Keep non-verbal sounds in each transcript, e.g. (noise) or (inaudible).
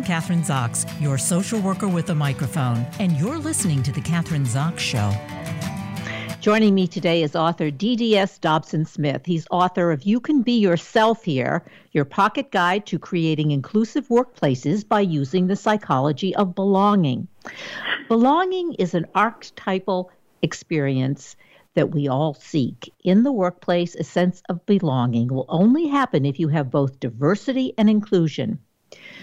I'm Kathryn Zox, your social worker with a microphone, and you're listening to The Kathryn Zox Show. Joining me today is author DDS Dobson Smith. He's author of You Can Be Yourself Here, your pocket guide to creating inclusive workplaces by using the psychology of belonging. Belonging is an archetypal experience that we all seek. In the workplace, a sense of belonging will only happen if you have both diversity and inclusion.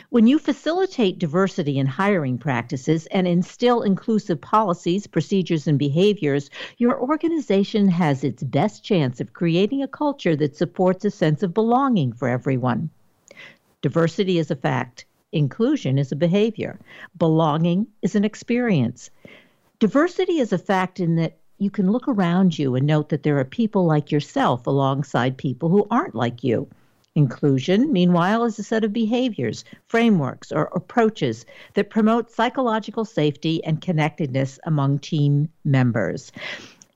When you facilitate diversity in hiring practices and instill inclusive policies, procedures, and behaviors, your organization has its best chance of creating a culture that supports a sense of belonging for everyone. Diversity is a fact, inclusion is a behavior, belonging is an experience. Diversity is a fact in that you can look around you and note that there are people like yourself alongside people who aren't like you. Inclusion, meanwhile, is a set of behaviors, frameworks, or approaches that promote psychological safety and connectedness among team members.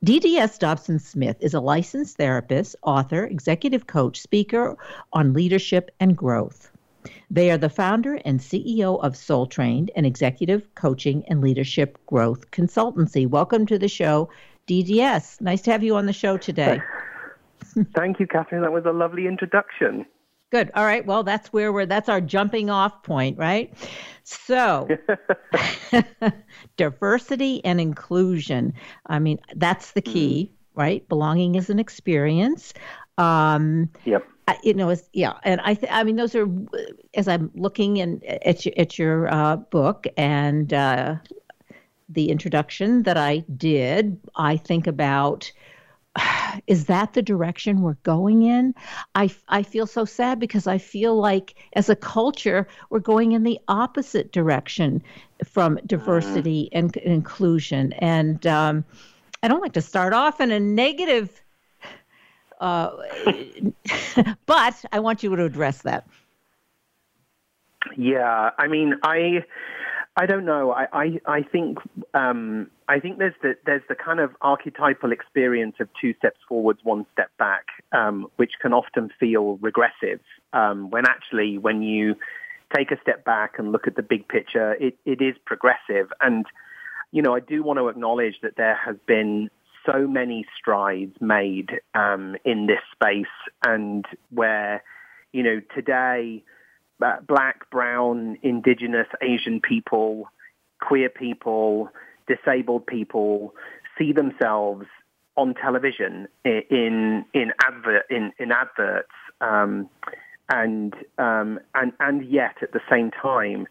DDS Dobson Smith is a licensed therapist, author, executive coach, speaker on leadership and growth. They are the founder and CEO of SoulTrained, an executive coaching and leadership growth consultancy. Welcome to the show, DDS. Nice to have you on the show today. Thank you, Kathryn. That was a lovely introduction. Good. All right. Well, that's where we're, that's our jumping off point, right? So, (laughs) diversity and inclusion. I mean, that's the key, mm. right? Belonging is an experience. Um, yep. you know, yeah, and I, th- I mean, those are as I'm looking in, at your, at your uh, book and uh, the introduction that I did. I think about (sighs) is that the direction we're going in? I, I feel so sad because I feel like as a culture, we're going in the opposite direction from diversity mm. and inclusion. And um, I don't like to start off in a negative, uh, (laughs) but I want you to address that. Yeah, I mean, I I don't know. I I, I think um, I think there's the there's the kind of archetypal experience of two steps forwards, one step back, um, which can often feel regressive. Um, when actually, when you take a step back and look at the big picture, it, it is progressive. And you know, I do want to acknowledge that there has been so many strides made um, in this space, and where you know today uh, black, brown, indigenous, Asian people, queer people, disabled people see themselves on television in in advert in in adverts um, and um, and and yet at the same time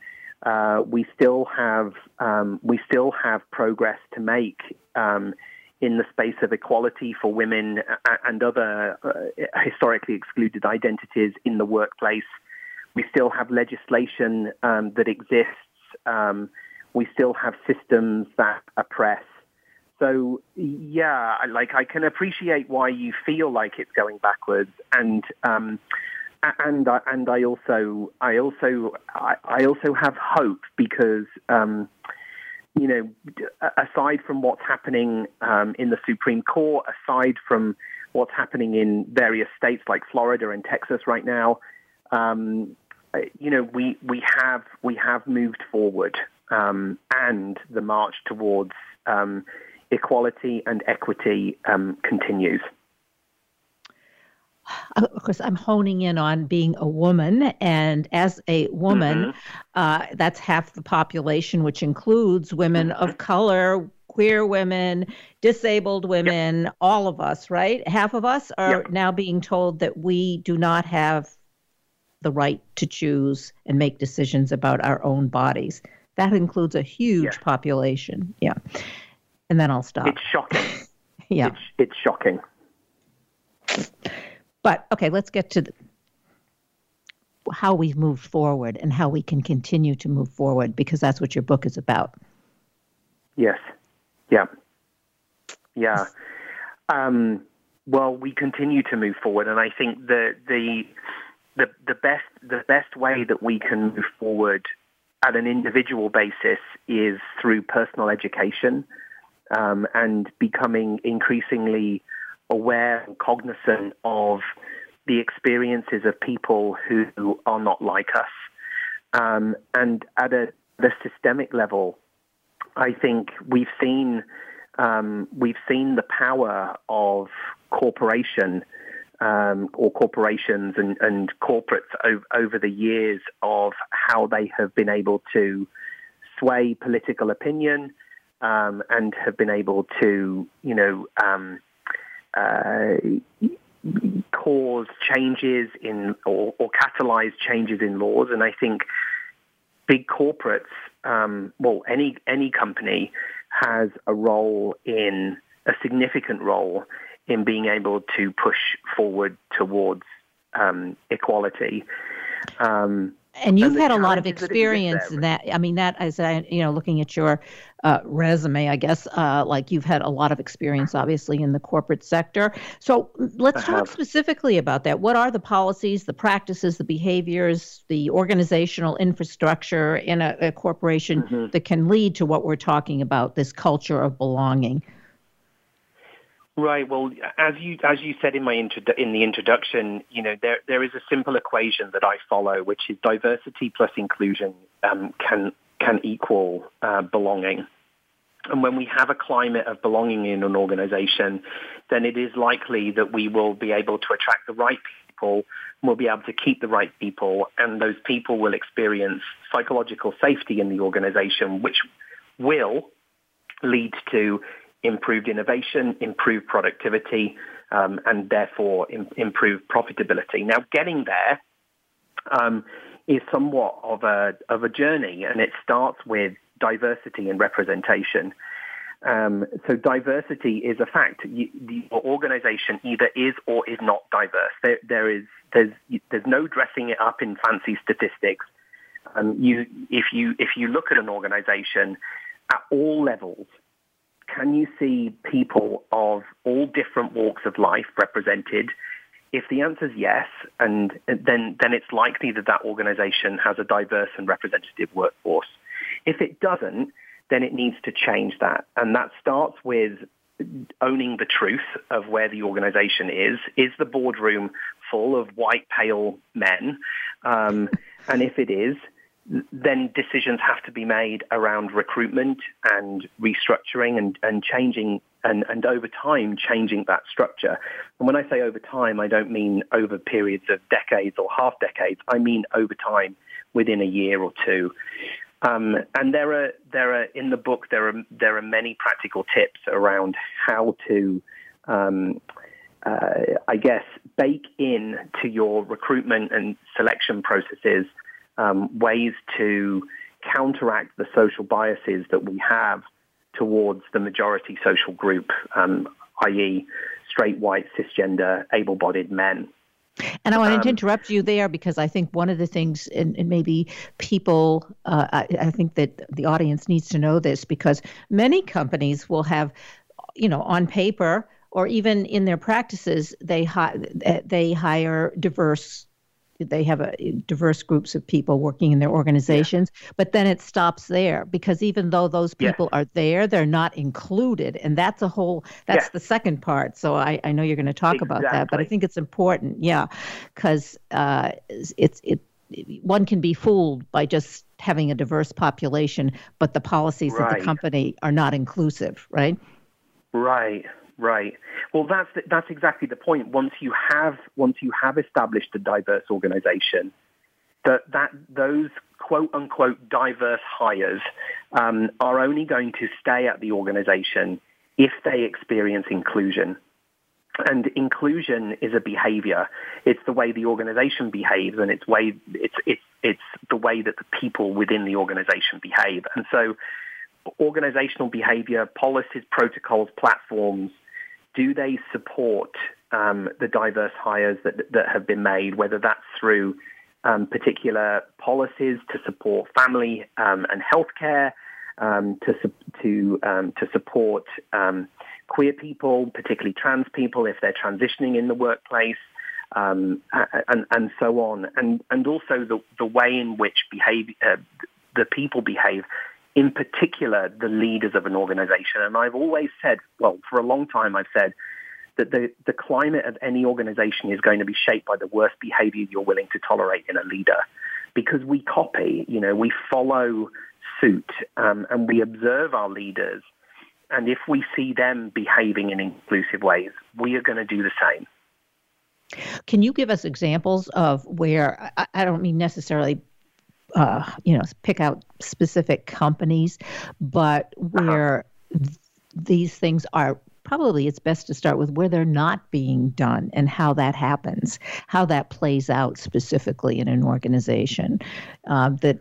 uh, we still have um, we still have progress to make um, in the space of equality for women and other uh, historically excluded identities in the workplace we still have legislation um, that exists. Um, we still have systems that oppress. So yeah, like I can appreciate why you feel like it's going backwards, and um, and and I also I also I, I also have hope because um, you know aside from what's happening um, in the Supreme Court, aside from what's happening in various states like Florida and Texas right now, um, you know, we, we have we have moved forward, um, and the march towards um, equality and equity um, continues. Of course, I'm honing in on being a woman, and as a woman, mm-hmm. uh, that's half the population, which includes women of color, queer women, disabled women, yep. all of us, right? Half of us are yep. now being told that we do not have the right to choose and make decisions about our own bodies. That includes a huge yeah. population. Yeah. And then I'll stop. It's shocking. (laughs) yeah. It's, it's, shocking. But okay, let's get to the, how we've moved forward and how we can continue to move forward because that's what your book is about. Yes. Yeah. Yeah. Um, well, we continue to move forward, and I think the the the, the best the best way that we can move forward at an individual basis is through personal education um, and becoming increasingly aware and cognizant of the experiences of people who are not like us. Um, and at a the systemic level, I think we've seen um, we've seen the power of corporation um, or corporations and, and corporates over, over, the years of how they have been able to sway political opinion um, and have been able to, you know, um, uh, cause changes in or, or, catalyze changes in laws. And I think big corporates, um, well, any any company has a role in a significant role in being able to push forward towards um, equality. Um, and you've and had a lot of experience that in that. I mean, that as I, you know, looking at your uh, resume, I guess, uh, like you've had a lot of experience, obviously, in the corporate sector. So let's talk specifically about that. What are the policies, the practices, the behaviors, the organizational infrastructure in a, a corporation mm-hmm. that can lead to what we're talking about, this culture of belonging? Right. Well, as you as you said in my intro- in the introduction, you know there there is a simple equation that I follow, which is diversity plus inclusion um, can can equal uh, belonging. And when we have a climate of belonging in an organization, then it is likely that we will be able to attract the right people, we'll be able to keep the right people, and those people will experience psychological safety in the organization, which will lead to improved innovation, improved productivity, um, and therefore Im- improved profitability. Now, getting there um, is somewhat of a of a journey, and it starts with diversity and representation. Um, so diversity is a fact. You, the organization either is or is not diverse. There, there is there's there's no dressing it up in fancy statistics. Um, you if you if you look at an organization at all levels, can you see people of all different walks of life represented? If the answer is yes, and then then it's likely that that organization has a diverse and representative workforce. If it doesn't, then it needs to change that, and that starts with owning the truth of where the organization is. Is the boardroom full of white pale men? Um, and if it is, then decisions have to be made around recruitment and restructuring and, and changing and, and over time changing that structure. And when I say over time, I don't mean over periods of decades or half decades. I mean over time within a year or two. Um, and there are there are in the book there are there are many practical tips around how to um, uh, I guess bake in to your recruitment and selection processes um, ways to counteract the social biases that we have towards the majority social group, um, i.e., straight, white, cisgender, able-bodied men. And I wanted um, to interrupt you there because I think one of the things, and, and maybe people, uh, I, I, think that the audience needs to know this because many companies will have, you know, on paper or even in their practices, they hi- they hire diverse they have a diverse groups of people working in their organizations yeah. but then it stops there because even though those people yeah. are there they're not included and that's a whole that's yeah. the second part so i, I know you're going to talk exactly. about that but i think it's important yeah because uh, it's it one can be fooled by just having a diverse population but the policies right. of the company are not inclusive right right Right. Well, that's that's exactly the point. Once you have once you have established a diverse organization, that that those quote unquote diverse hires um, are only going to stay at the organization if they experience inclusion. And inclusion is a behavior. It's the way the organization behaves, and it's way it's it's it's the way that the people within the organization behave. And so, organizational behavior, policies, protocols, platforms do they support um, the diverse hires that, that have been made, whether that's through um, particular policies to support family um, and healthcare, um, to to um, to support um, queer people, particularly trans people, if they're transitioning in the workplace, and and so on, and and also the the way in which behavior uh, the people behave in particular the leaders of an organization. And I've always said, well, for a long time, I've said that the, the climate of any organization is going to be shaped by the worst behavior you're willing to tolerate in a leader. because we copy, you know, we follow suit um, and we observe our leaders. And if we see them behaving in inclusive ways, we are going to do the same. Can you give us examples of where, I, I don't mean necessarily uh, you know, pick out specific companies, but where uh-huh. th- these things are probably it's best to start with where they're not being done and how that happens, how that plays out specifically in an organization. Uh, that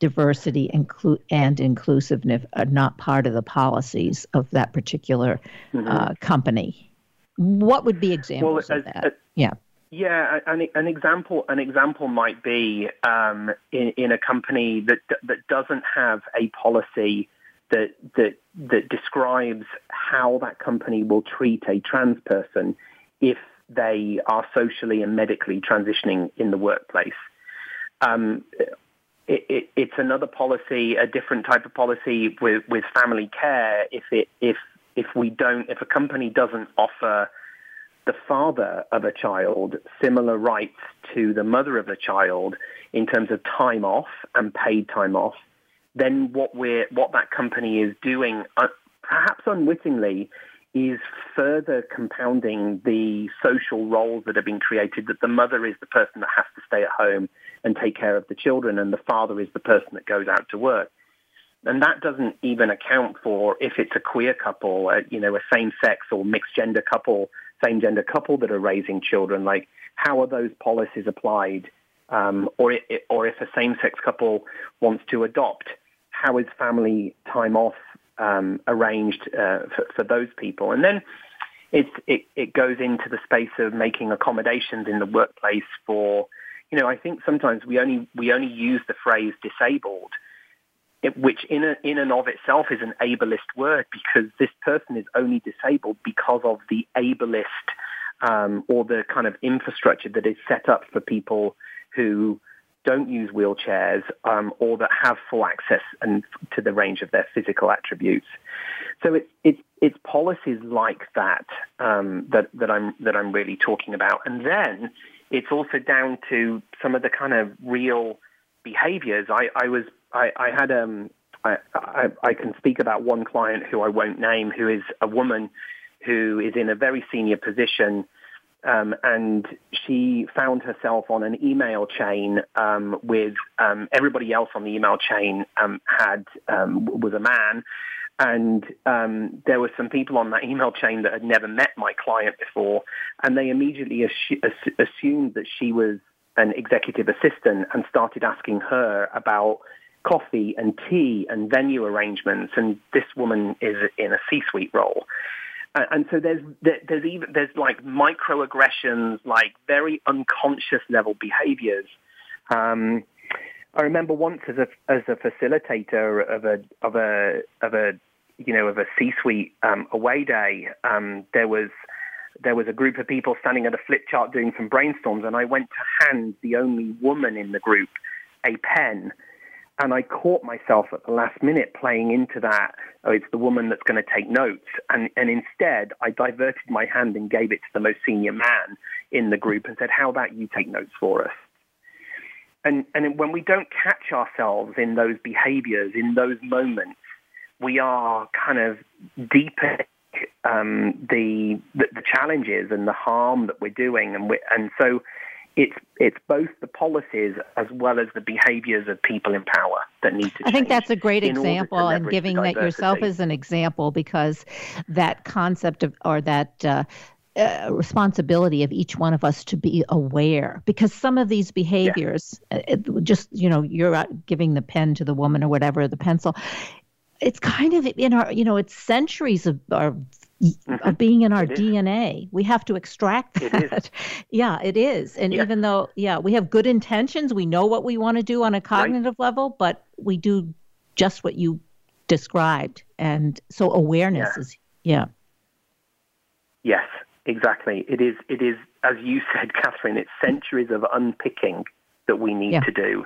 diversity inclu- and inclusiveness are not part of the policies of that particular mm-hmm. uh, company. What would be examples well, of that? yeah. Yeah, an, an example an example might be um, in, in a company that that doesn't have a policy that that that describes how that company will treat a trans person if they are socially and medically transitioning in the workplace. Um, it, it, it's another policy, a different type of policy with, with family care. If it if if we don't, if a company doesn't offer the father of a child similar rights to the mother of a child in terms of time off and paid time off, then what we're what that company is doing, uh, perhaps unwittingly, is further compounding the social roles that have been created. That the mother is the person that has to stay at home and take care of the children, and the father is the person that goes out to work. And that doesn't even account for if it's a queer couple, a, you know, a same-sex or mixed-gender couple, same-gender couple that are raising children. Like, how are those policies applied? Um, or, it, or if a same-sex couple wants to adopt, how is family time off um, arranged uh, for, for, those people? And then it, it goes into the space of making accommodations in the workplace for, you know, I think sometimes we only we only use the phrase disabled, which in a, in and of itself is an ableist word because this person is only disabled because of the ableist um, or the kind of infrastructure that is set up for people who don't use wheelchairs um, or that have full access and to the range of their physical attributes. So it's it's it's policies like that um, that that I'm that I'm really talking about, and then it's also down to some of the kind of real behaviors. I, I was I, I had um I, I I can speak about one client who I won't name, who is a woman who is in a very senior position um, and she found herself on an email chain um, with um, everybody else on the email chain um, had um, was a man, and um, there were some people on that email chain that had never met my client before, and they immediately assu- assumed that she was an executive assistant and started asking her about coffee and tea and venue arrangements. And this woman is in a C-suite role. And so there's there's even there's like microaggressions, like very unconscious level behaviors. Um, I remember once as a as a facilitator of a of a of a you know of a C-suite um, away day, um, there was there was a group of people standing at a flip chart doing some brainstorms, and I went to hand the only woman in the group a pen and I caught myself at the last minute playing into that, oh, it's the woman that's going to take notes. And, and instead, I diverted my hand and gave it to the most senior man in the group and said, how about you take notes for us? And, and when we don't catch ourselves in those behaviors, in those moments, we are kind of deeper um, the, the, the challenges and the harm that we're doing, and we, and so it's it's both the policies as well as the behaviors of people in power that need to. I think that's a great example, and giving that yourself as an example because that concept of or that. Uh, uh, responsibility of each one of us to be aware because some of these behaviors yeah. Uh, it, just you know you're giving the pen to the woman or whatever the pencil it's kind of in our you know it's centuries of our mm-hmm. being in our DNA. We have to extract that. (laughs) yeah, it is. And yeah. even though, yeah, we have good intentions, we know what we want to do on a cognitive right. level, but we do just what you described. And so awareness yeah. is, yeah. Yes, exactly. It is, it is, as you (laughs) said, Kathryn, it's centuries of unpicking that we need yeah. to do.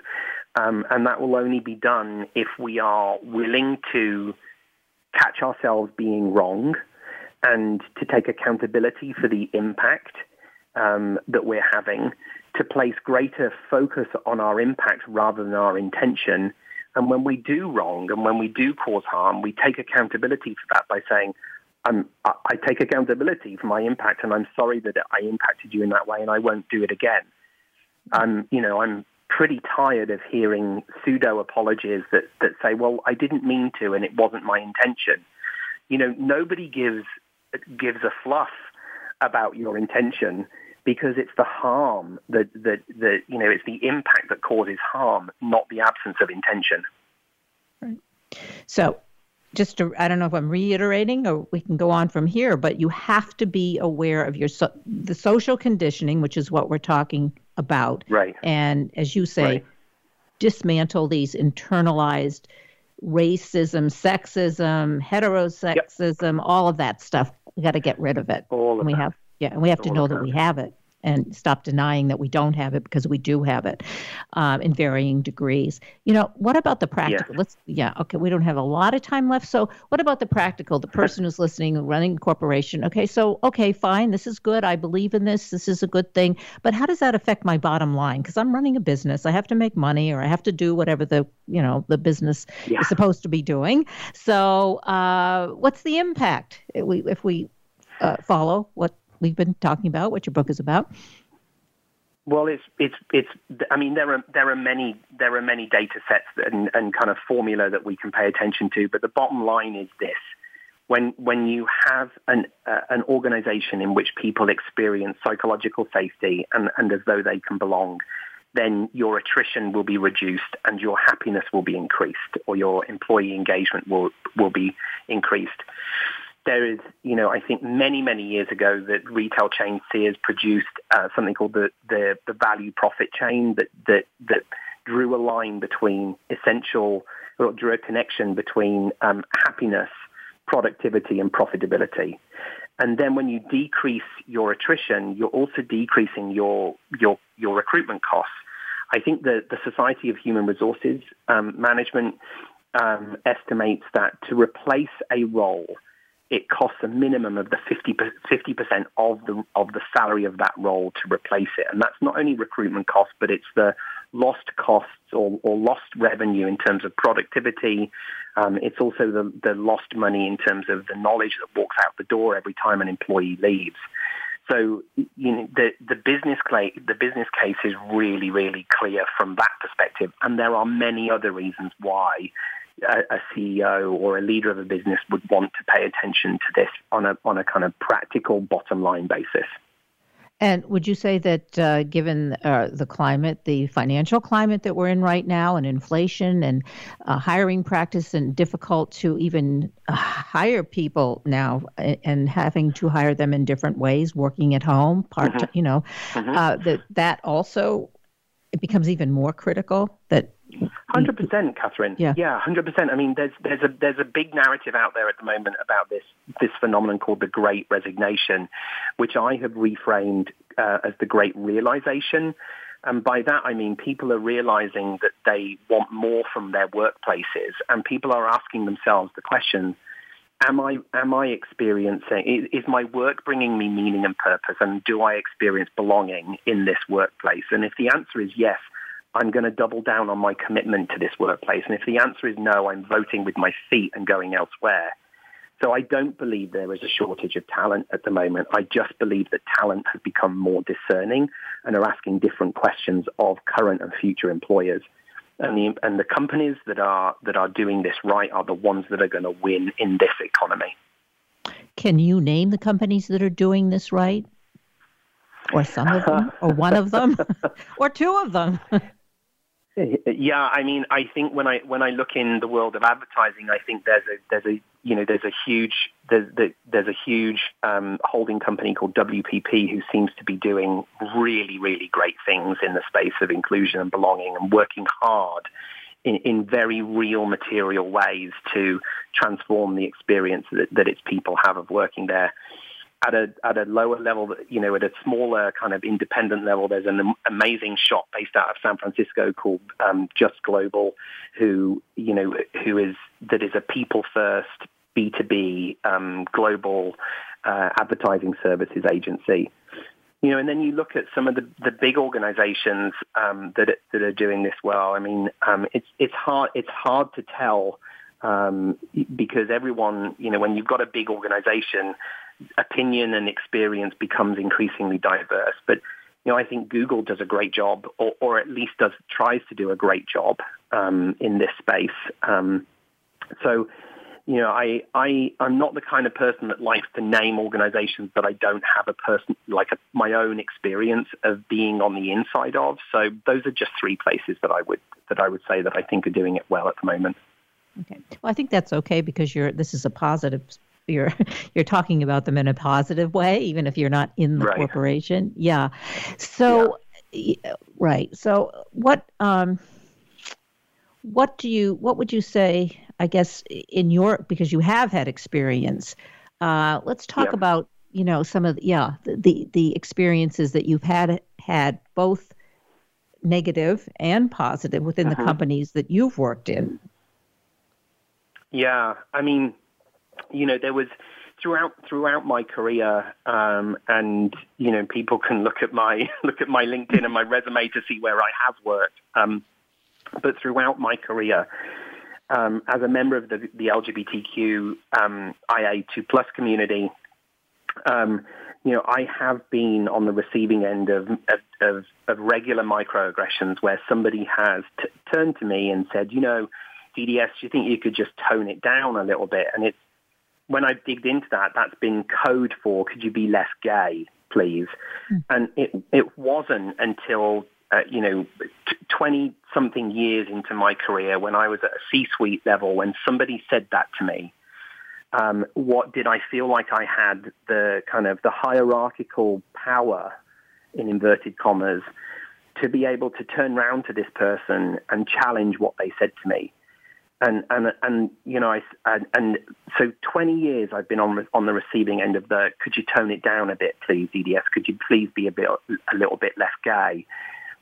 Um, and that will only be done if we are willing to catch ourselves being wrong and to take accountability for the impact um, that we're having, to place greater focus on our impact rather than our intention. And when we do wrong and when we do cause harm, we take accountability for that by saying, I'm, I take accountability for my impact and I'm sorry that I impacted you in that way and I won't do it again. I'm, you know, I'm pretty tired of hearing pseudo apologies that, that say, well, I didn't mean to and it wasn't my intention. You know, nobody gives, gives a fluff about your intention because it's the harm that, that, that, you know, it's the impact that causes harm, not the absence of intention. Right. So just to, I don't know if I'm reiterating or we can go on from here, but you have to be aware of your so, the social conditioning, which is what we're talking about. Right. And as you say, right. dismantle these internalized racism, sexism, heterosexism, yep. all of that stuff. We got to get rid of it. All of and we that. have yeah, and we have to know that we have it and stop denying that we don't have it because we do have it um, in varying degrees. You know, what about the practical? Yeah. Let's yeah, okay, we don't have a lot of time left. So, what about the practical? The person who's listening, running a corporation. Okay, so okay, fine, this is good. I believe in this. This is a good thing. But how does that affect my bottom line? Because I'm running a business. I have to make money, or I have to do whatever the you know the business yeah. is supposed to be doing. So, uh, what's the impact if we if we uh, follow what we've been talking about, what your book is about? Well, it's it's it's. I mean, there are there are many there are many data sets and, and kind of formula that we can pay attention to. But the bottom line is this: when when you have an uh, an organization in which people experience psychological safety and, and as though they can belong, then your attrition will be reduced and your happiness will be increased, or your employee engagement will will be increased there is, you know, I think many, many years ago that retail chain Sears produced uh, something called the, the, the value profit chain that, that, that drew a line between essential, or drew a connection between um, happiness, productivity, and profitability. And then when you decrease your attrition, you're also decreasing your, your, your recruitment costs. I think the, the Society of Human Resources um, Management um, estimates that to replace a role – it costs a minimum of the 50 percent of the of the salary of that role to replace it, and that's not only recruitment costs, but it's the lost costs or, or lost revenue in terms of productivity. Um, it's also the, the lost money in terms of the knowledge that walks out the door every time an employee leaves. So you know the the business case the business case is really really clear from that perspective, and there are many other reasons why a, CEO or a leader of a business would want to pay attention to this on a on a kind of practical bottom line basis. And would you say that uh, given uh, the climate, the financial climate that we're in right now, and inflation and uh, hiring practice, and difficult to even uh, hire people now, and having to hire them in different ways, working at home, part, mm-hmm. you know, mm-hmm. Uh, that that also it becomes even more critical that Hundred percent, Kathryn. Yeah, yeah, hundred percent. I mean, there's there's a there's a big narrative out there at the moment about this this phenomenon called the Great Resignation, which I have reframed uh, as the Great Realization. And by that I mean people are realizing that they want more from their workplaces, and people are asking themselves the question: Am I am I experiencing is, is my work bringing me meaning and purpose, and do I experience belonging in this workplace? And if the answer is yes, I'm going to double down on my commitment to this workplace. And if the answer is no, I'm voting with my feet and going elsewhere. So I don't believe there is a shortage of talent at the moment. I just believe that talent has become more discerning and are asking different questions of current and future employers. And the, and the companies that are, that are doing this right are the ones that are going to win in this economy. Can you name the companies that are doing this right? Or some of them? (laughs) or one of them? (laughs) or two of them? (laughs) Yeah, I mean, I think when I when I look in the world of advertising, I think there's a there's a you know there's a huge there's there's a huge um, holding company called WPP who seems to be doing really really great things in the space of inclusion and belonging and working hard in, in very real material ways to transform the experience that, that its people have of working there at a at a lower level, you know, at a smaller kind of independent level, there's an amazing shop based out of San Francisco called um, Just Global, who you know who is that is a people first B two B um, global uh, advertising services agency. you know, and then you look at some of the, the big organizations um, that that are doing this well. I mean, um, it's it's hard it's hard to tell um, because everyone, you know, when you've got a big organization, opinion and experience becomes increasingly diverse. But you know, I think Google does a great job, or, or at least does tries to do a great job um, in this space. Um, so, you know, I I I'm not the kind of person that likes to name organizations that I don't have a person like a, my own experience of being on the inside of. So those are just three places that I would that I would say that I think are doing it well at the moment. Okay. Well, I think that's okay because you're this is a positive you're (laughs) you're talking about them in a positive way even if you're not in the right. corporation. Yeah. So yeah. right. So what um what do you what would you say I guess in your because you have had experience uh let's talk yeah. about you know some of the, yeah the, the the experiences that you've had had both negative and positive within the mm-hmm. companies that you've worked in yeah, I mean, you know, there was throughout throughout my career, um, and you know, people can look at my (laughs) look at my LinkedIn and my resume to see where I have worked. Um, but throughout my career, um, as a member of the, the LGBTQ um, IA2 plus community, um, you know, I have been on the receiving end of of, of, of regular microaggressions where somebody has t- turned to me and said, you know DDS, do you think you could just tone it down a little bit? And it's when I digged into that, that's been code for could you be less gay, please? Mm. And it it wasn't until uh, you know twenty something years into my career when I was at a C-suite level when somebody said that to me. Um, what did I feel like I had the kind of the hierarchical power in inverted commas to be able to turn around to this person and challenge what they said to me and and and you know, I and, and so 20 years I've been on on the receiving end of the. Could you tone it down a bit, please, DDS? Could you please be a bit a little bit less gay?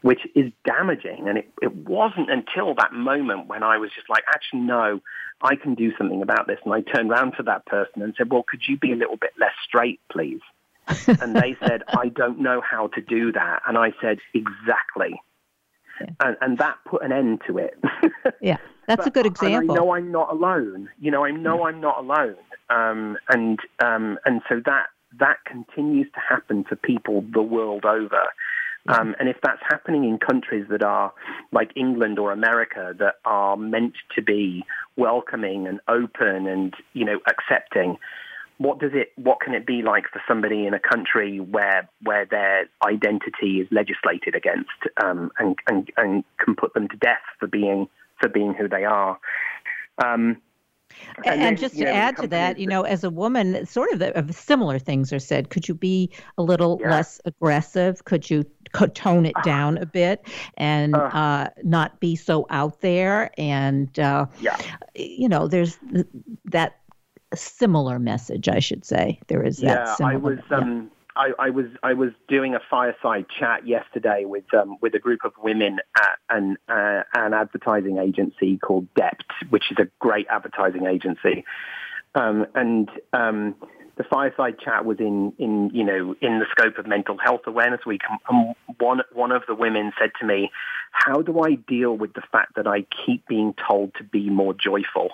Which is damaging, and it, it wasn't until that moment when I was just like, actually, no, I can do something about this. And I turned around to that person and said, well, could you be a little bit less straight, please? (laughs) and they said, I don't know how to do that. And I said, exactly. Yeah. And, and that put an end to it. yeah. (laughs) That's but, a good example. I know I'm not alone. You know, I know I'm not alone. Um, and um, and so that that continues to happen to people the world over. Um, and if that's happening in countries that are like England or America that are meant to be welcoming and open and you know accepting, what does it what can it be like for somebody in a country where where their identity is legislated against um, and, and and can put them to death for being for being who they are. Um, and, and then, just to know, add to that, you know, as a woman, sort of, of similar things are said. Could you be a little yeah. less aggressive? Could you tone it down a bit and uh, uh, not be so out there? And uh, yeah. you know, there's that similar message, I should say. There is that. Yeah, similar, I was. Um, I, I, was I was doing a fireside chat yesterday with um, with a group of women at an uh, an advertising agency called Dept, which is a great advertising agency, um, and um, the fireside chat was in in you know in the scope of mental health awareness week. And one one of the women said to me, "How do I deal with the fact that I keep being told to be more joyful?"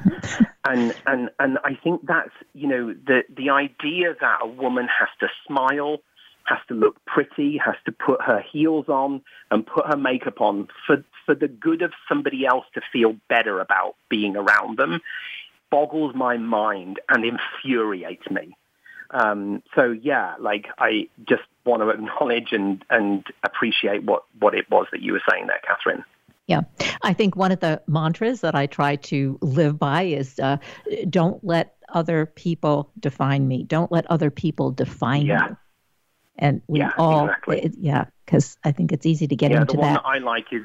(laughs) and and and I think that's you know the the idea that a woman has to smile, has to look pretty, has to put her heels on and put her makeup on for for the good of somebody else to feel better about being around them, boggles my mind and infuriates me. Um, so yeah, like I just want to acknowledge and and appreciate what what it was that you were saying there, Kathryn. Yeah. I think one of the mantras that I try to live by is uh, don't let other people define me. Don't let other people define yeah. you. And we yeah, all, exactly. it, yeah, because I think it's easy to get yeah, into the one that. that I like is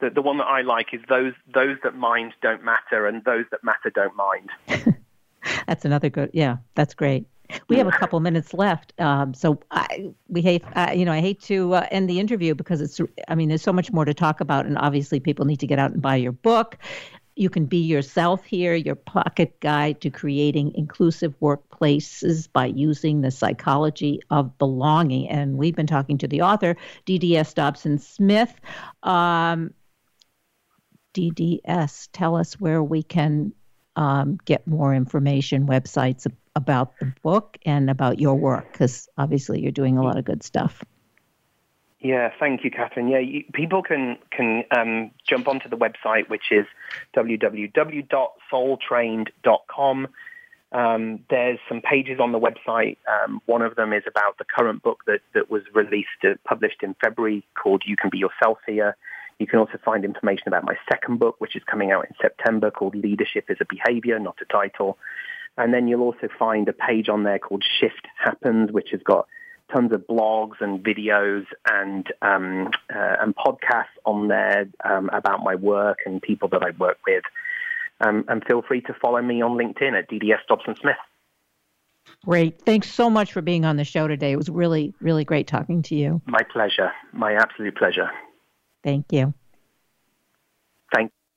the, the one that I like is those those that mind don't matter and those that matter don't mind. (laughs) that's another good. Yeah, that's great. We have a couple minutes left, um, so I, we hate, you know, I hate to uh, end the interview because it's, I mean, there's so much more to talk about, and obviously people need to get out and buy your book. You Can Be Yourself Here, Your Pocket Guide to Creating Inclusive Workplaces by Using the Psychology of Belonging. And we've been talking to the author, DDS Dobson Smith. Um, DDS, tell us where we can um, get more information, websites about the book and about your work, because obviously you're doing a lot of good stuff. Yeah, thank you, Kathryn. Yeah, you, people can can um, jump onto the website, which is www.soultrained.com. Um, there's some pages on the website. Um, one of them is about the current book that, that was released, uh, published in February, called "You Can Be Yourself Here." You can also find information about my second book, which is coming out in September, called "Leadership is a Behavior, Not a Title." And then you'll also find a page on there called "Shift Happens," which has got tons of blogs and videos and um, uh, and podcasts on there um, about my work and people that I work with. Um, and feel free to follow me on LinkedIn at DDS Dobson Smith. Great. Thanks so much for being on the show today. It was really, really great talking to you. My pleasure. My absolute pleasure. Thank you. Thank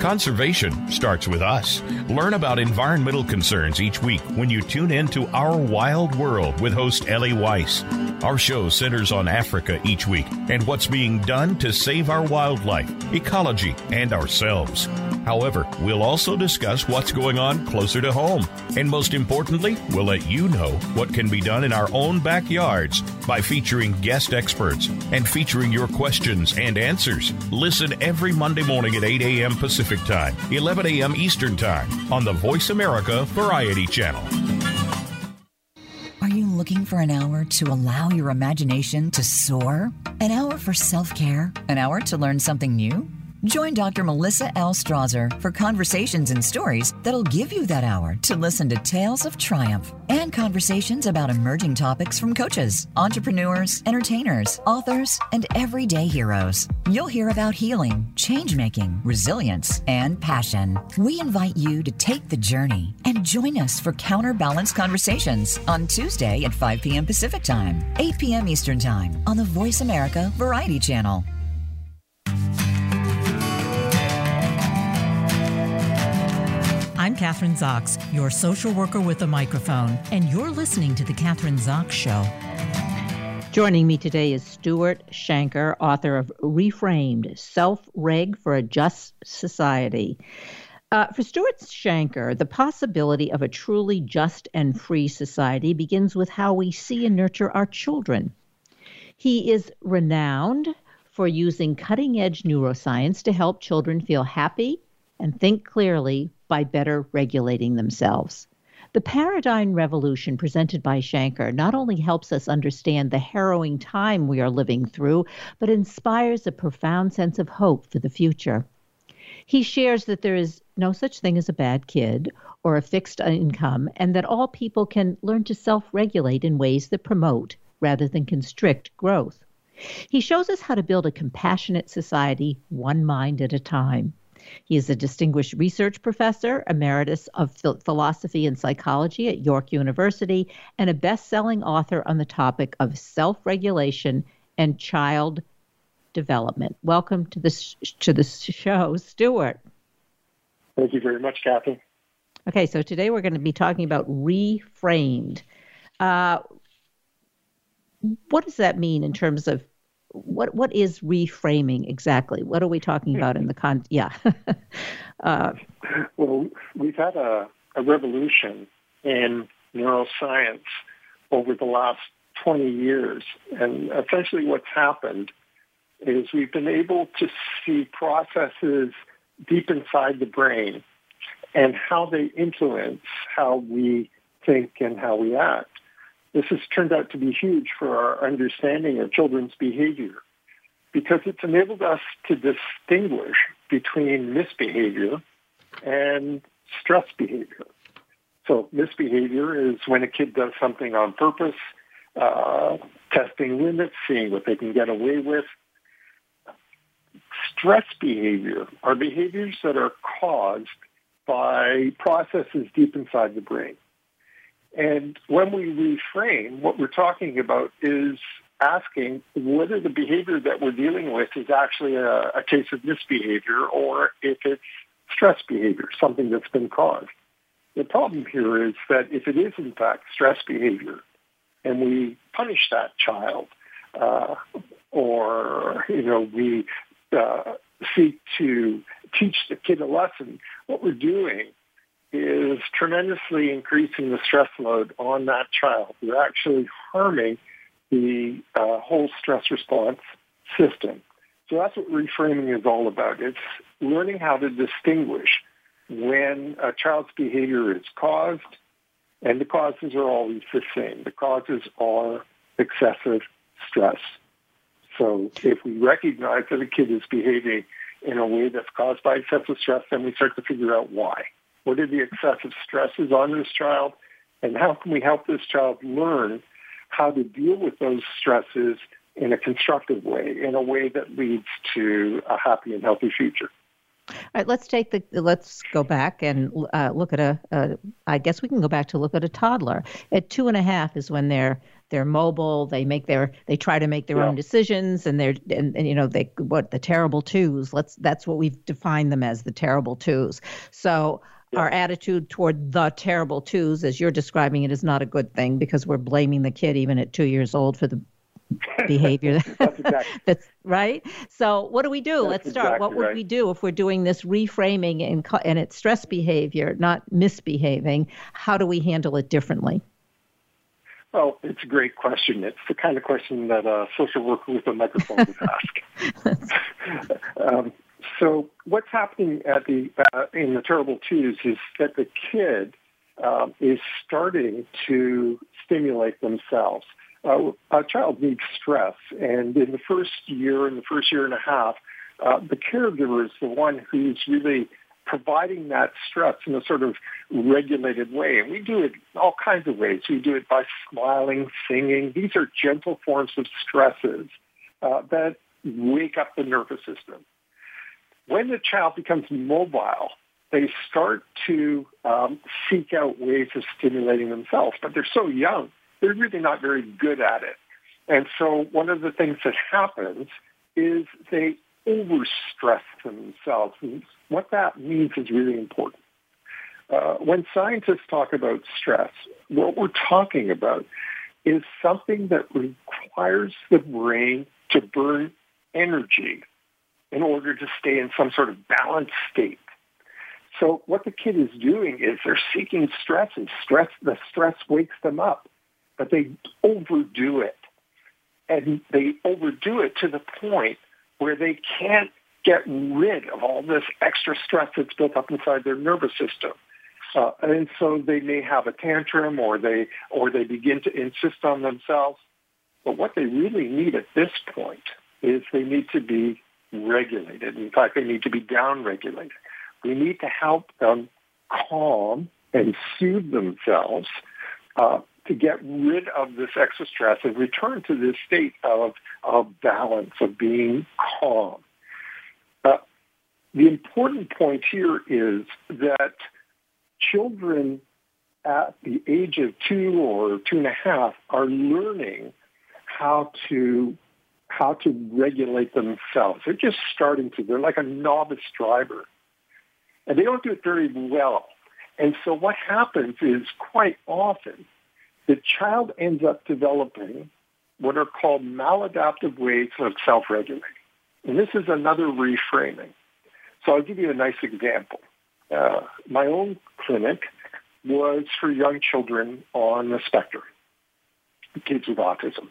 Conservation starts with us. Learn about environmental concerns each week when you tune in to Our Wild World with host Ellie Weiss. Our show centers on Africa each week and what's being done to save our wildlife, ecology, and ourselves. However, we'll also discuss what's going on closer to home. And most importantly, we'll let you know what can be done in our own backyards by featuring guest experts and featuring your questions and answers. Listen every Monday morning at 8 a.m. Pacific Time, 11 a.m. Eastern Time on the Voice America Variety Channel. Are you looking for an hour to allow your imagination to soar? An hour for self care? An hour to learn something new? Join Dr. Melissa L. Strasser for conversations and stories that'll give you that hour to listen to tales of triumph and conversations about emerging topics from coaches, entrepreneurs, entertainers, authors, and everyday heroes. You'll hear about healing, change making, resilience, and passion. We invite you to take the journey and join us for Counterbalance Conversations on Tuesday at 5 p.m. Pacific Time, 8 p.m. Eastern Time on the Voice America Variety Channel. I'm Zox, your social worker with a microphone, and you're listening to The Kathryn Zox Show. Joining me today is Stuart Shanker, author of Reframed Self Reg for a Just Society. Uh, for Stuart Shanker, the possibility of a truly just and free society begins with how we see and nurture our children. He is renowned for using cutting edge neuroscience to help children feel happy and think clearly by better regulating themselves. The paradigm revolution presented by Shanker not only helps us understand the harrowing time we are living through, but inspires a profound sense of hope for the future. He shares that there is no such thing as a bad kid or a fixed income, and that all people can learn to self regulate in ways that promote rather than constrict growth. He shows us how to build a compassionate society one mind at a time. He is a distinguished research professor, emeritus of philosophy and psychology at York University, and a best selling author on the topic of self regulation and child development. Welcome to the, to the show, Stuart. Thank you very much, Kathy. Okay, so today we're going to be talking about reframed. Uh, what does that mean in terms of what what is reframing exactly? What are we talking about in the con? Yeah. (laughs) uh, well, we've had a, a revolution in neuroscience over the last 20 years, and essentially what's happened is we've been able to see processes deep inside the brain and how they influence how we think and how we act. This has turned out to be huge for our understanding of children's behavior because it's enabled us to distinguish between misbehavior and stress behavior. So misbehavior is when a kid does something on purpose, uh, testing limits, seeing what they can get away with. Stress behavior are behaviors that are caused by processes deep inside the brain. And when we reframe, what we're talking about is asking whether the behavior that we're dealing with is actually a, a case of misbehavior or if it's stress behavior, something that's been caused. The problem here is that if it is in fact stress behavior, and we punish that child, uh, or you know we uh, seek to teach the kid a lesson, what we're doing is tremendously increasing the stress load on that child. We're actually harming the uh, whole stress response system. So that's what reframing is all about. It's learning how to distinguish when a child's behavior is caused, and the causes are always the same. The causes are excessive stress. So if we recognize that a kid is behaving in a way that's caused by excessive stress, then we start to figure out why. What are the excessive stresses on this child? And how can we help this child learn how to deal with those stresses in a constructive way, in a way that leads to a happy and healthy future? All right, let's take the let's go back and uh, look at a, a. I guess we can go back to look at a toddler. At two and a half is when they're they're mobile. They make their they try to make their yeah. own decisions, and they're and, and you know they what the terrible twos. Let's that's what we've defined them as the terrible twos. So yeah. our attitude toward the terrible twos, as you're describing it, is not a good thing because we're blaming the kid even at two years old for the (laughs) behavior. that's, (laughs) exactly. that's right. So what do we do? That's Let's start. Exactly what would right. we do if we're doing this reframing and and it's stress behavior, not misbehaving? How do we handle it differently? Well, it's a great question. It's the kind of question that a social worker with a microphone would ask. (laughs) um, so what's happening at the uh, in the terrible twos is that the kid um, is starting to stimulate themselves. Uh, a child needs stress, and in the first year, in the first year and a half, uh, the caregiver is the one who's really providing that stress in a sort of regulated way. And we do it all kinds of ways. We do it by smiling, singing. These are gentle forms of stresses uh, that wake up the nervous system. When the child becomes mobile, they start to um, seek out ways of stimulating themselves, but they're so young, they're really not very good at it. And so one of the things that happens is they overstress themselves. And what that means is really important. Uh, when scientists talk about stress, what we're talking about is something that requires the brain to burn energy in order to stay in some sort of balanced state. So what the kid is doing is they're seeking stress and stress, the stress wakes them up, but they overdo it. And they overdo it to the point where they can't get rid of all this extra stress that's built up inside their nervous system. Uh, and so they may have a tantrum or they, or they begin to insist on themselves. But what they really need at this point is they need to be regulated. In fact, they need to be downregulated. We need to help them calm and soothe themselves uh, to get rid of this extra stress and return to this state of, of balance, of being calm. Uh, the important point here is that children at the age of two or two and a half are learning how to how to regulate themselves. They're just starting to. They're like a novice driver. And they don't do it very well. And so what happens is quite often the child ends up developing what are called maladaptive ways of self-regulating. And this is another reframing. So I'll give you a nice example. Uh, my own clinic was for young children on the spectrum, kids with autism.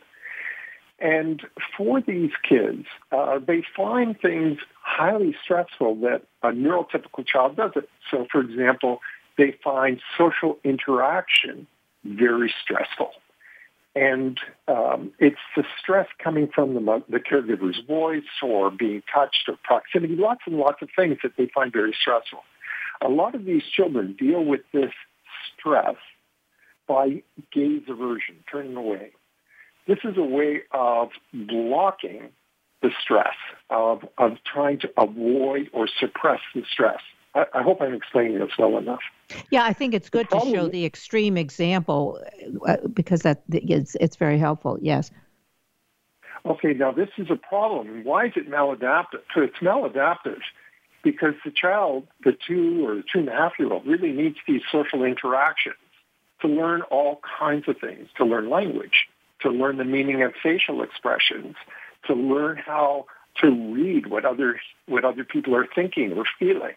And for these kids, uh, they find things highly stressful that a neurotypical child doesn't. So, for example, they find social interaction very stressful. And um, it's the stress coming from the, the caregiver's voice or being touched or proximity, lots and lots of things that they find very stressful. A lot of these children deal with this stress by gaze aversion, turning away. This is a way of blocking the stress, of, of trying to avoid or suppress the stress. I, I hope I'm explaining this well enough. Yeah, I think it's good to show the extreme example uh, because that it's, it's very helpful. Yes. Okay, now this is a problem. Why is it maladaptive? So it's maladaptive because the child, the two or two and a half year old, really needs these social interactions to learn all kinds of things, to learn language, to learn the meaning of facial expressions, to learn how to read what other what other people are thinking or feeling.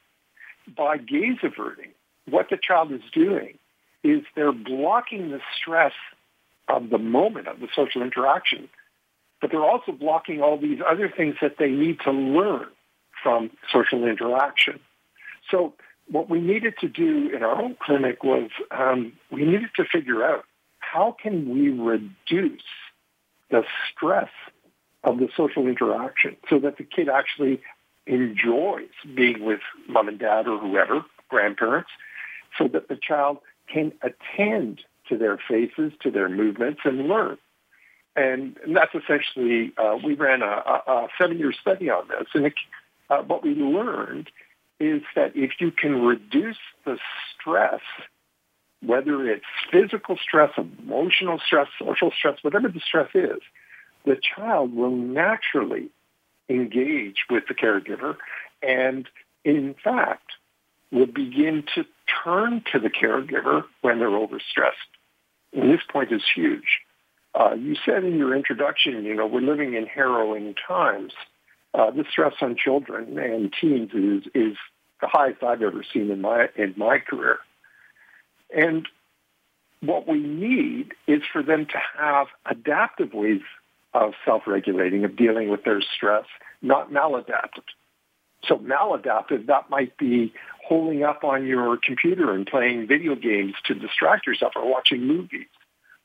By gaze averting, what the child is doing is they're blocking the stress of the moment of the social interaction, but they're also blocking all these other things that they need to learn from social interaction. So what we needed to do in our own clinic was um, we needed to figure out how can we reduce the stress of the social interaction so that the kid actually enjoys being with mom and dad or whoever, grandparents, so that the child can attend to their faces, to their movements, and learn. And, that's essentially, uh, we ran a, a, a seven-year study on this. And it, uh, what we learned is that if you can reduce the stress, whether it's physical stress, emotional stress, social stress, whatever the stress is, the child will naturally engage with the caregiver and, in fact, will begin to turn to the caregiver when they're overstressed. And this point is huge. Uh, you said in your introduction, you know, we're living in harrowing times uh, the stress on children and teens is is the highest I've ever seen in my in my career. And what we need is for them to have adaptive ways of self-regulating, of dealing with their stress, not maladaptive. So maladaptive, that might be holding up on your computer and playing video games to distract yourself or watching movies.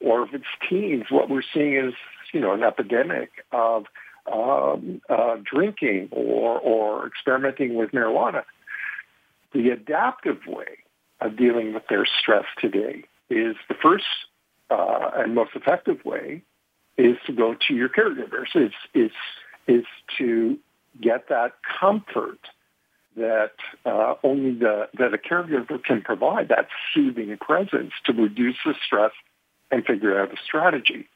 Or if it's teens, what we're seeing is, you know, an epidemic of um, uh, drinking or, or experimenting with marijuana. The adaptive way of dealing with their stress today is the first uh, and most effective way is to go to your caregivers. Is is is to get that comfort that uh, only the that a caregiver can provide, that soothing presence to reduce the stress and figure out a strategy.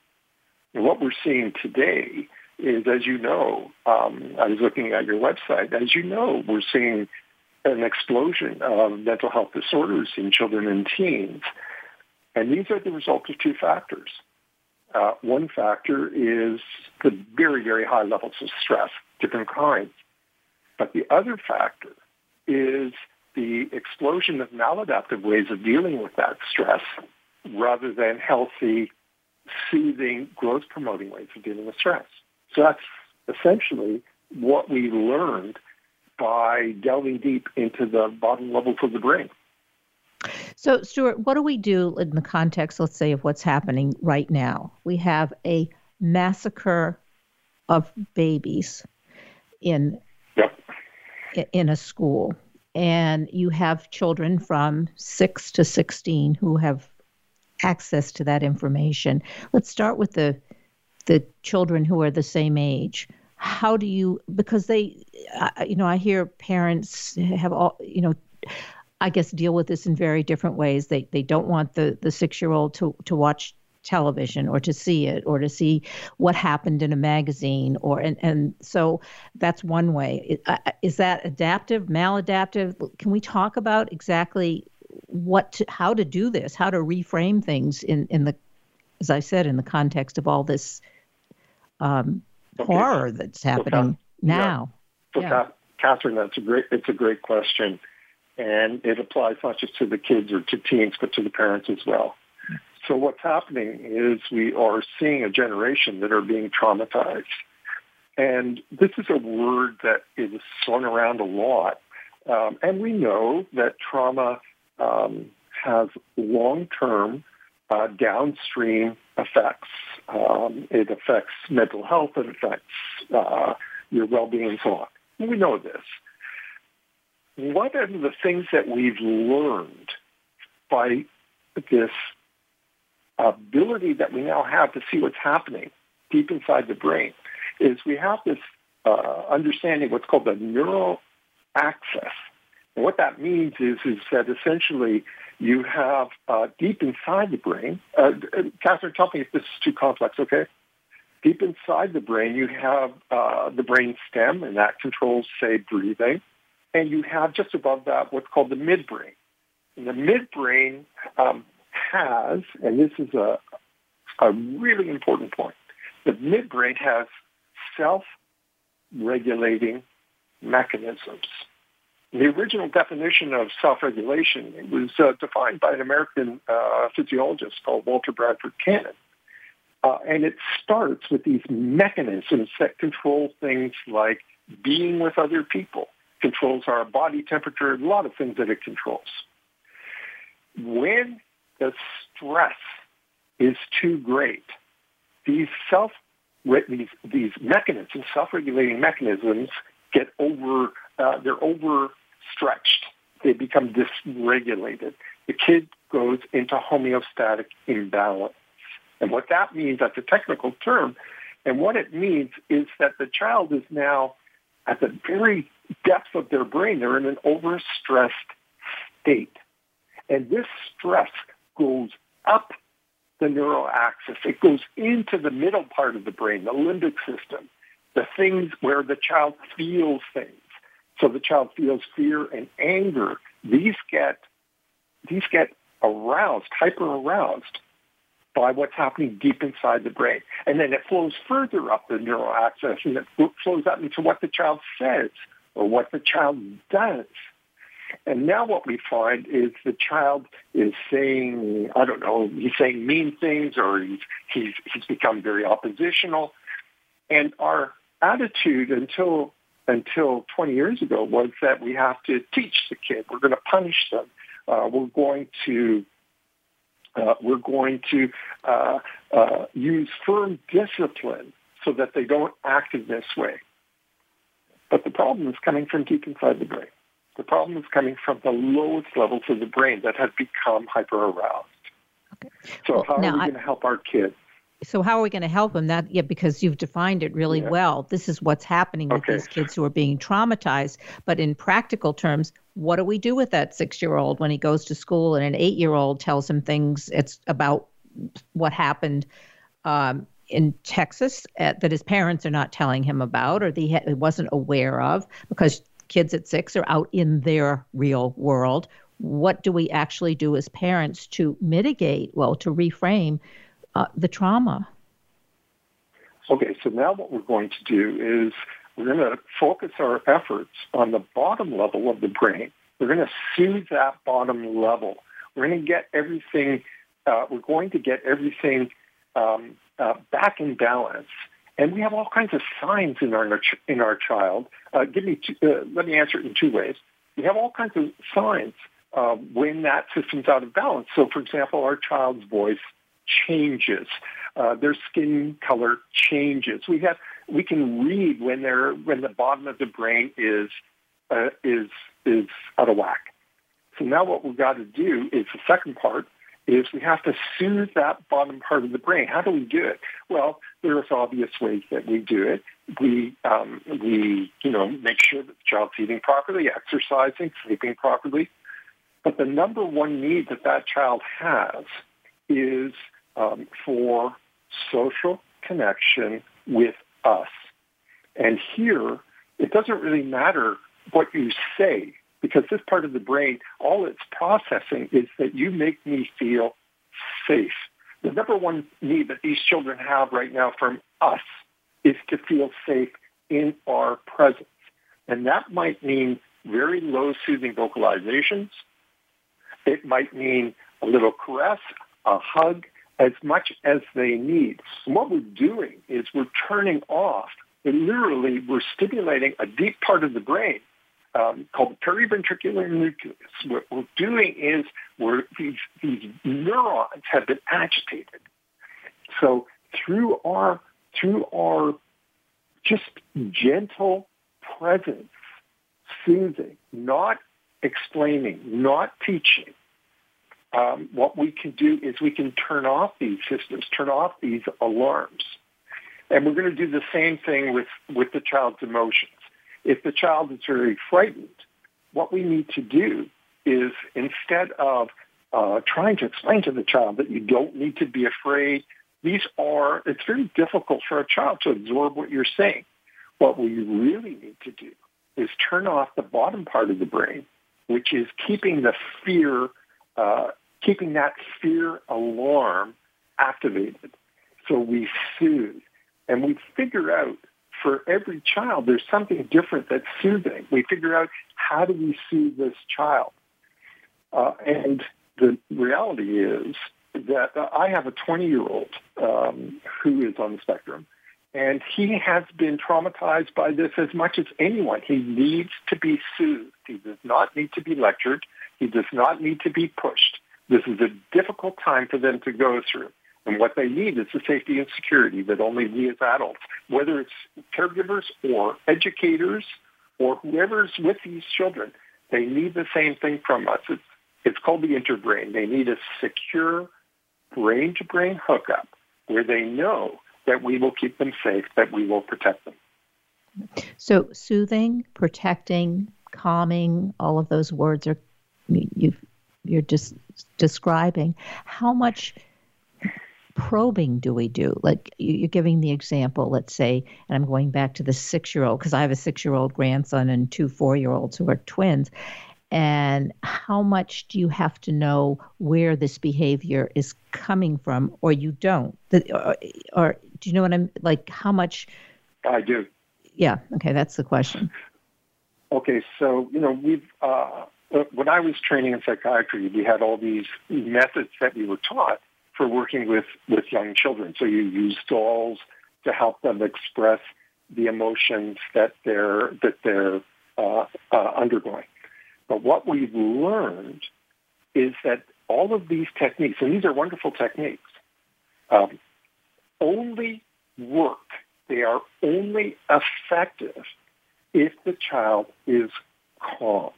And what we're seeing today is, as you know, um, I was looking at your website. As you know, we're seeing an explosion of mental health disorders in children and teens. And these are the result of two factors. Uh, one factor is the very, very high levels of stress, different kinds. But the other factor is the explosion of maladaptive ways of dealing with that stress rather than healthy, soothing, growth promoting ways of dealing with stress. So that's essentially what we learned by delving deep into the bottom levels of the brain. So, Stuart, what do we do in the context, let's say, of what's happening right now? We have a massacre of babies in yep. in a school, and you have children from six to sixteen who have access to that information. Let's start with the the children who are the same age how do you because they you know i hear parents have all you know i guess deal with this in very different ways. They they don't want the the 6 year old to to watch television or to see it or to see what happened in a magazine or and and so that's one way. Is that adaptive maladaptive? Can we talk about exactly what to, how to do this how to reframe things in in the as I said, in the context of all this um, okay. horror that's happening so, now. Yeah. So, yeah. Kathryn, that's a great. It's a great question, and it applies not just to the kids or to teens, but to the parents as well. So what's happening is we are seeing a generation that are being traumatized. And this is a word that is thrown around a lot. Um, and we know that trauma um, has long-term uh, downstream effects. Um, it affects mental health. It affects uh, your well-being and so on. We know this. One of the things that we've learned by this ability that we now have to see what's happening deep inside the brain is we have this uh, understanding what's called the neural axis. And what that means is, is that essentially you have uh, deep inside the brain, uh, Kathryn, tell me if this is too complex, okay? Deep inside the brain, you have uh, the brain stem, and that controls, say, breathing. And you have just above that what's called the midbrain. And the midbrain um, has, and this is a, a really important point, the midbrain has self-regulating mechanisms. The original definition of self-regulation was uh, defined by an American uh, physiologist called Walter Bradford Cannon. Uh, and it starts with these mechanisms that control things like being with other people, controls our body temperature, a lot of things that it controls. When the stress is too great. These self these these mechanisms, self-regulating mechanisms, get over uh, they're overstretched. They become dysregulated. The kid goes into homeostatic imbalance, and what that means that's a technical term. And what it means is that the child is now at the very depth of their brain. They're in an overstressed state. And this stress goes up the neural axis. It goes into the middle part of the brain, the limbic system, the things where the child feels things. So the child feels fear and anger. These get these get aroused, hyper aroused by what's happening deep inside the brain. And then it flows further up the neural axis and it flows up into what the child says or what the child does. And now what we find is the child is saying, I don't know, he's saying mean things or he's, he's, he's become very oppositional. And our attitude until, until 20 years ago was that we have to teach the kid. We're going to punish them. Uh, we're going to uh, we're going to uh, uh, use firm discipline so that they don't act in this way. But the problem is coming from deep inside the brain. The problem is coming from the lowest levels of the brain that have become hyper-aroused. Okay. So well, how are we going to help our kids? So how are we going to help them? That yeah, because you've defined it really yeah. well. This is what's happening with okay. these kids who are being traumatized. But in practical terms, what do we do with that six-year-old when he goes to school and an eight-year-old tells him things it's about what happened um, in Texas uh, that his parents are not telling him about or that he, ha- he wasn't aware of because kids at six are out in their real world. What do we actually do as parents to mitigate, well, to reframe uh, the trauma? Okay, so now what we're going to do is we're going to focus our efforts on the bottom level of the brain. We're going to soothe that bottom level. We're going to get everything. Uh, we're going to get everything um, uh, back in balance. And we have all kinds of signs in our in our child. Uh, give me two, uh, let me answer it in two ways. We have all kinds of signs uh, when that system's out of balance. So, for example, our child's voice changes, uh, their skin color changes. We have we can read when they're when the bottom of the brain is uh, is is out of whack. So now what we've got to do is the second part is we have to soothe that bottom part of the brain. How do we do it? Well, there's obvious ways that we do it. We, um, we, you know, make sure that the child's eating properly, exercising, sleeping properly. But the number one need that that child has is um, for social connection with us. And here, it doesn't really matter what you say because this part of the brain, all it's processing is that you make me feel safe. the number one need that these children have right now from us is to feel safe in our presence. And that might mean very low soothing vocalizations. It might mean a little caress, a hug, as much as they need. And what we're doing is we're turning off, and literally we're stimulating a deep part of the brain um, called the periventricular nucleus. What we're doing is we're, these, these neurons have been agitated. So through our, through our just gentle presence, soothing, not explaining, not teaching, um, what we can do is we can turn off these systems, turn off these alarms. And we're going to do the same thing with, with the child's emotions. If the child is very frightened, what we need to do is instead of uh, trying to explain to the child that you don't need to be afraid, these are, it's very difficult for a child to absorb what you're saying. What we really need to do is turn off the bottom part of the brain, which is keeping the fear uh, keeping that fear alarm activated. So we soothe and we figure out for every child, there's something different that's soothing. We figure out how do we soothe this child. Uh, and the reality is that uh, I have a 20-year-old um, who is on the spectrum, and he has been traumatized by this as much as anyone. He needs to be soothed. He does not need to be lectured. He does not need to be pushed. This is a difficult time for them to go through. And what they need is the safety and security that only we as adults, whether it's caregivers or educators or whoever's with these children, they need the same thing from us. It's, it's called the interbrain. They need a secure brain-to-brain hookup where they know that we will keep them safe, that we will protect them. So soothing, protecting, calming, all of those words are you you're just describing. How much probing do we do? Like you're giving the example, let's say, and I'm going back to the six year old because I have a six year old grandson and two four year olds who are twins. And how much do you have to know where this behavior is coming from, or you don't? Or, or do you know what I'm like? How much? I do. Yeah. Okay, that's the question. Okay, so you know we've uh, when I was training in psychiatry, we had all these methods that we were taught for working with, with young children. So you use dolls to help them express the emotions that they're that they're uh, uh, undergoing. But what we've learned is that all of these techniques, and these are wonderful techniques, um, only work. They are only effective if the child is calm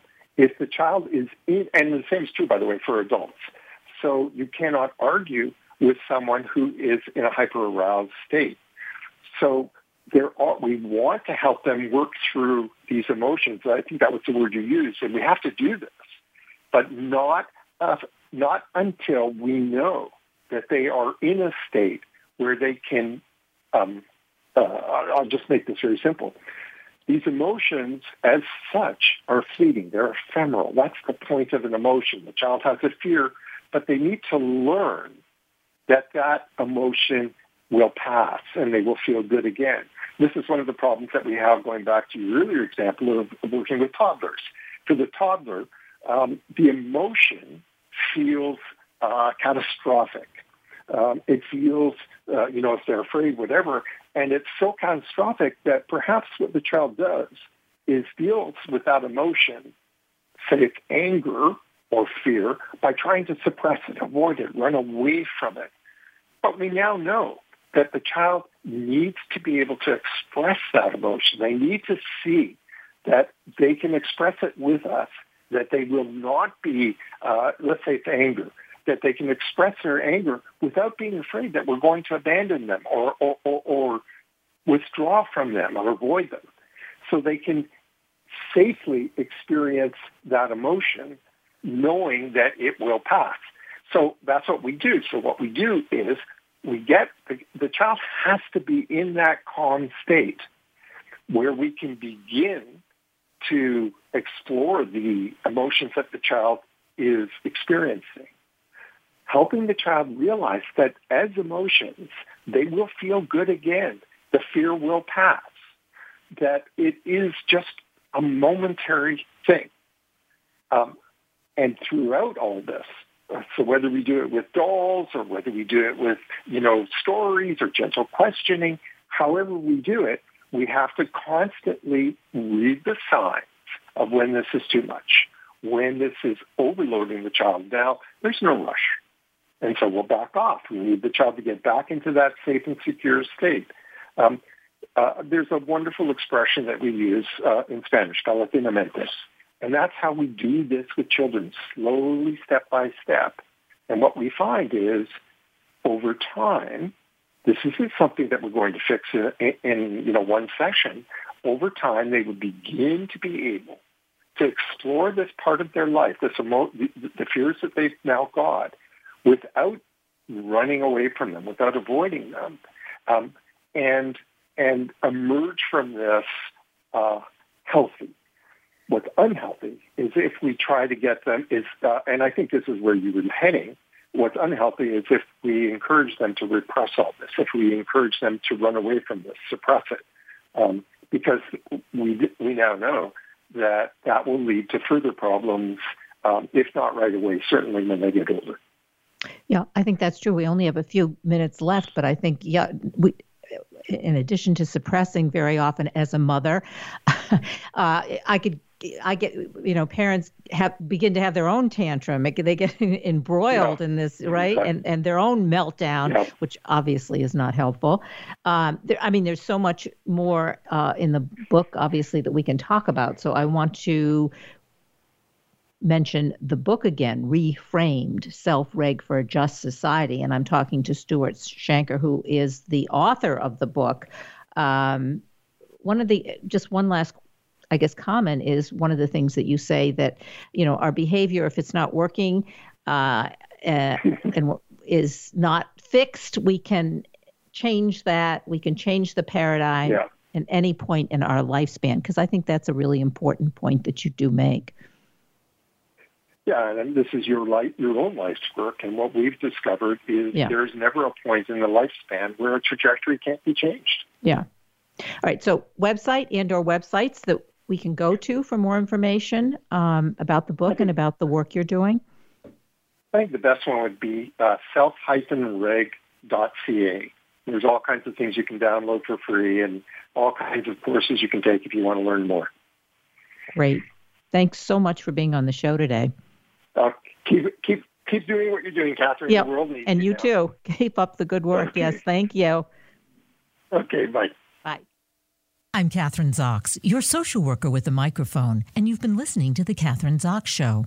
if the child is in, and the same is true, by the way, for adults. So you cannot argue with someone who is in a hyper-aroused state. So there are, we want to help them work through these emotions. I think that was the word you used, and we have to do this, but not uh, not until we know that they are in a state where they can. Um, uh, I'll just make this very simple. These emotions, as such, are fleeting. They're ephemeral. That's the point of an emotion. The child has a fear, but they need to learn that that emotion will pass and they will feel good again. This is one of the problems that we have going back to your earlier example of working with toddlers. For the toddler, um, the emotion feels uh, catastrophic. Um, it feels, uh, you know, if they're afraid, whatever, and it's so catastrophic that perhaps what the child does is deals with that emotion, say it's anger or fear, by trying to suppress it, avoid it, run away from it. But we now know that the child needs to be able to express that emotion. They need to see that they can express it with us, that they will not be, uh, let's say it's anger, that they can express their anger without being afraid that we're going to abandon them or, or, or, or withdraw from them or avoid them. So they can safely experience that emotion knowing that it will pass. So that's what we do. So what we do is we get the, the child has to be in that calm state where we can begin to explore the emotions that the child is experiencing. Helping the child realize that as emotions, they will feel good again. The fear will pass. That it is just a momentary thing. Um, and throughout all this, so whether we do it with dolls or whether we do it with, you know, stories or gentle questioning, however we do it, we have to constantly read the signs of when this is too much, when this is overloading the child. Now, there's no rush. And so we'll back off. We need the child to get back into that safe and secure state. Um, uh, there's a wonderful expression that we use uh, in Spanish, paulatinamente. And that's how we do this with children, slowly, step by step. And what we find is, over time, this isn't something that we're going to fix in, in you know one session. Over time, they will begin to be able to explore this part of their life, this emo- the, the fears that they've now got, without running away from them, without avoiding them, um, and and emerge from this uh, healthy. What's unhealthy is if we try to get them is, uh, and I think this is where you were heading. What's unhealthy is if we encourage them to repress all this, if we encourage them to run away from this, suppress it, um, because we we now know that that will lead to further problems, um, if not right away, certainly when they get older. Yeah, I think that's true. We only have a few minutes left, but I think yeah, we in addition to suppressing very often as a mother, (laughs) uh, I could I get you know parents have begin to have their own tantrum. They get (laughs) embroiled yeah. in this right and and their own meltdown, yeah. which obviously is not helpful. Um, there, I mean, there's so much more uh, in the book, obviously, that we can talk about. So I want to mention the book again, Reframed Self Reg for a Just Society. And I'm talking to Stuart Shanker, who is the author of the book. Um, one of the, just one last, I guess, comment is one of the things that you say that, you know, our behavior, if it's not working uh, uh, (laughs) and is not fixed, we can change that. We can change the paradigm. Yeah. At any point in our lifespan, because I think that's a really important point that you do make. Yeah, and this is your life, your own life's work, and what we've discovered is yeah. there's never a point in the lifespan where a trajectory can't be changed. Yeah. All right. So, website and/or websites that we can go to for more information um, about the book and about the work you're doing. I think the best one would be uh, self-reg.ca. There's all kinds of things you can download for free, and all kinds of courses you can take if you want to learn more. Great. Thanks so much for being on the show today. Uh, keep keep keep doing what you're doing, Kathryn. Yep. The world needs and you, you too. (laughs) Keep up the good work. Okay. Yes, (laughs) thank you. Okay, bye. Bye. I'm Kathryn Zox, your social worker with a microphone, and you've been listening to The Kathryn Zox Show.